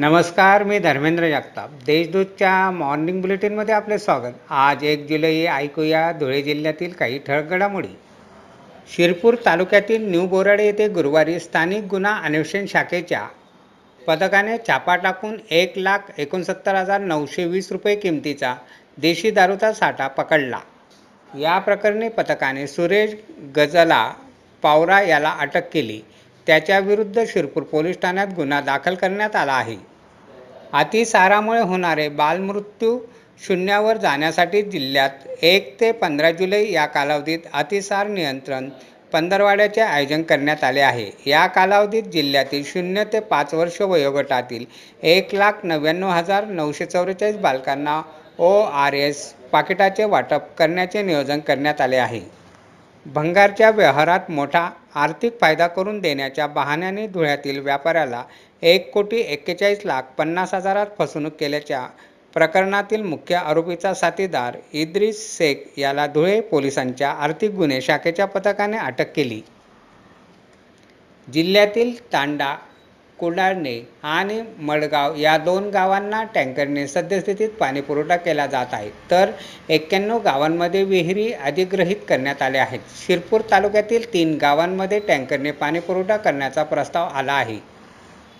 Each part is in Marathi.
नमस्कार मी धर्मेंद्र जगताप. देशदूतच्या मॉर्निंग बुलेटिनमध्ये आपले स्वागत. आज एक जुलै ऐकूया धुळे जिल्ह्यातील काही ठळक घडामोडी. शिरपूर तालुक्यातील न्यू बोराडे येथे गुरुवारी स्थानिक गुन्हा अन्वेषण शाखेच्या पथकाने छापा टाकून एक लाख एकोणसत्तर हजार नऊशे वीस रुपये किमतीचा देशी दारूचा साठा पकडला. या प्रकरणी पथकाने सुरेश गजला पावरा याला अटक केली. त्याच्याविरुद्ध शिरपूर पोलीस ठाण्यात गुन्हा दाखल करण्यात आला आहे. अतिसारामुळे होणारे बालमृत्यू शून्यावर जाण्यासाठी जिल्ह्यात एक ते पंधरा जुलै या कालावधीत अतिसार नियंत्रण पंधरवाड्याचे आयोजन करण्यात आले आहे. या कालावधीत जिल्ह्यातील शून्य ते पाच वर्ष वयोगटातील एक लाख नव्याण्णव हजार नऊशे चौवेचाळीस बालकांना ओ आर एस पाकिटाचे वाटप करण्याचे नियोजन करण्यात आले आहे. भंगारच्या व्यवहारात मोठा आर्थिक फायदा करून देण्याच्या बहाण्याने धुळ्यातील व्यापाऱ्याला एक कोटी एक्केचाळीस लाख पन्नास हजारात फसवणूक केल्याच्या प्रकरणातील मुख्य आरोपीचा साथीदार इद्रिस शेख याला धुळे पोलिसांच्या आर्थिक गुन्हे शाखेच्या पथकाने अटक केली. जिल्ह्यातील तांडा कुडाळणे आणि मडगाव या दोन गावांना टँकरने सद्यस्थितीत पाणीपुरवठा केला जात आहे. तर एक्क्याण्णव गावांमध्ये विहिरी अधिग्रहित करण्यात आल्या आहेत. शिरपूर तालुक्यातील तीन गावांमध्ये टँकरने पाणीपुरवठा करण्याचा प्रस्ताव आला आहे.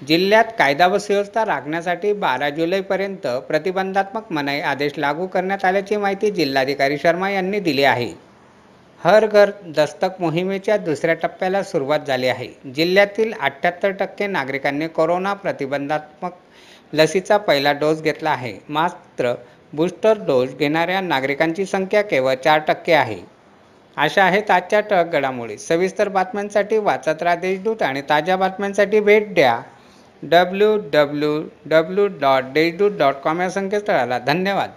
जिल्ह्यात कायदा व सुव्यवस्था राखण्यासाठी बारा जुलैपर्यंत प्रतिबंधात्मक मनाई आदेश लागू करण्यात आल्याची माहिती जिल्हाधिकारी शर्मा यांनी दिली आहे. हर घर दस्तक मोहिमेच्या दुसऱ्या टप्प्याला सुरुवात झाली आहे. जिल्ह्यातील अठ्ठ्याहत्तर टक्के नागरिकांनी कोरोना प्रतिबंधात्मक लसीचा पहिला डोस घेतला आहे. मात्र बूस्टर डोस घेणाऱ्या नागरिकांची संख्या केवळ चार टक्के आहे. अशा आहेत आजच्या टक घडामोडी. सविस्तर बातम्यांसाठी वाचत राहा देशदूत आणि ताज्या बातम्यांसाठी भेट द्या W W W dot Deshdoot dot com या संकेतस्थळाला. धन्यवाद.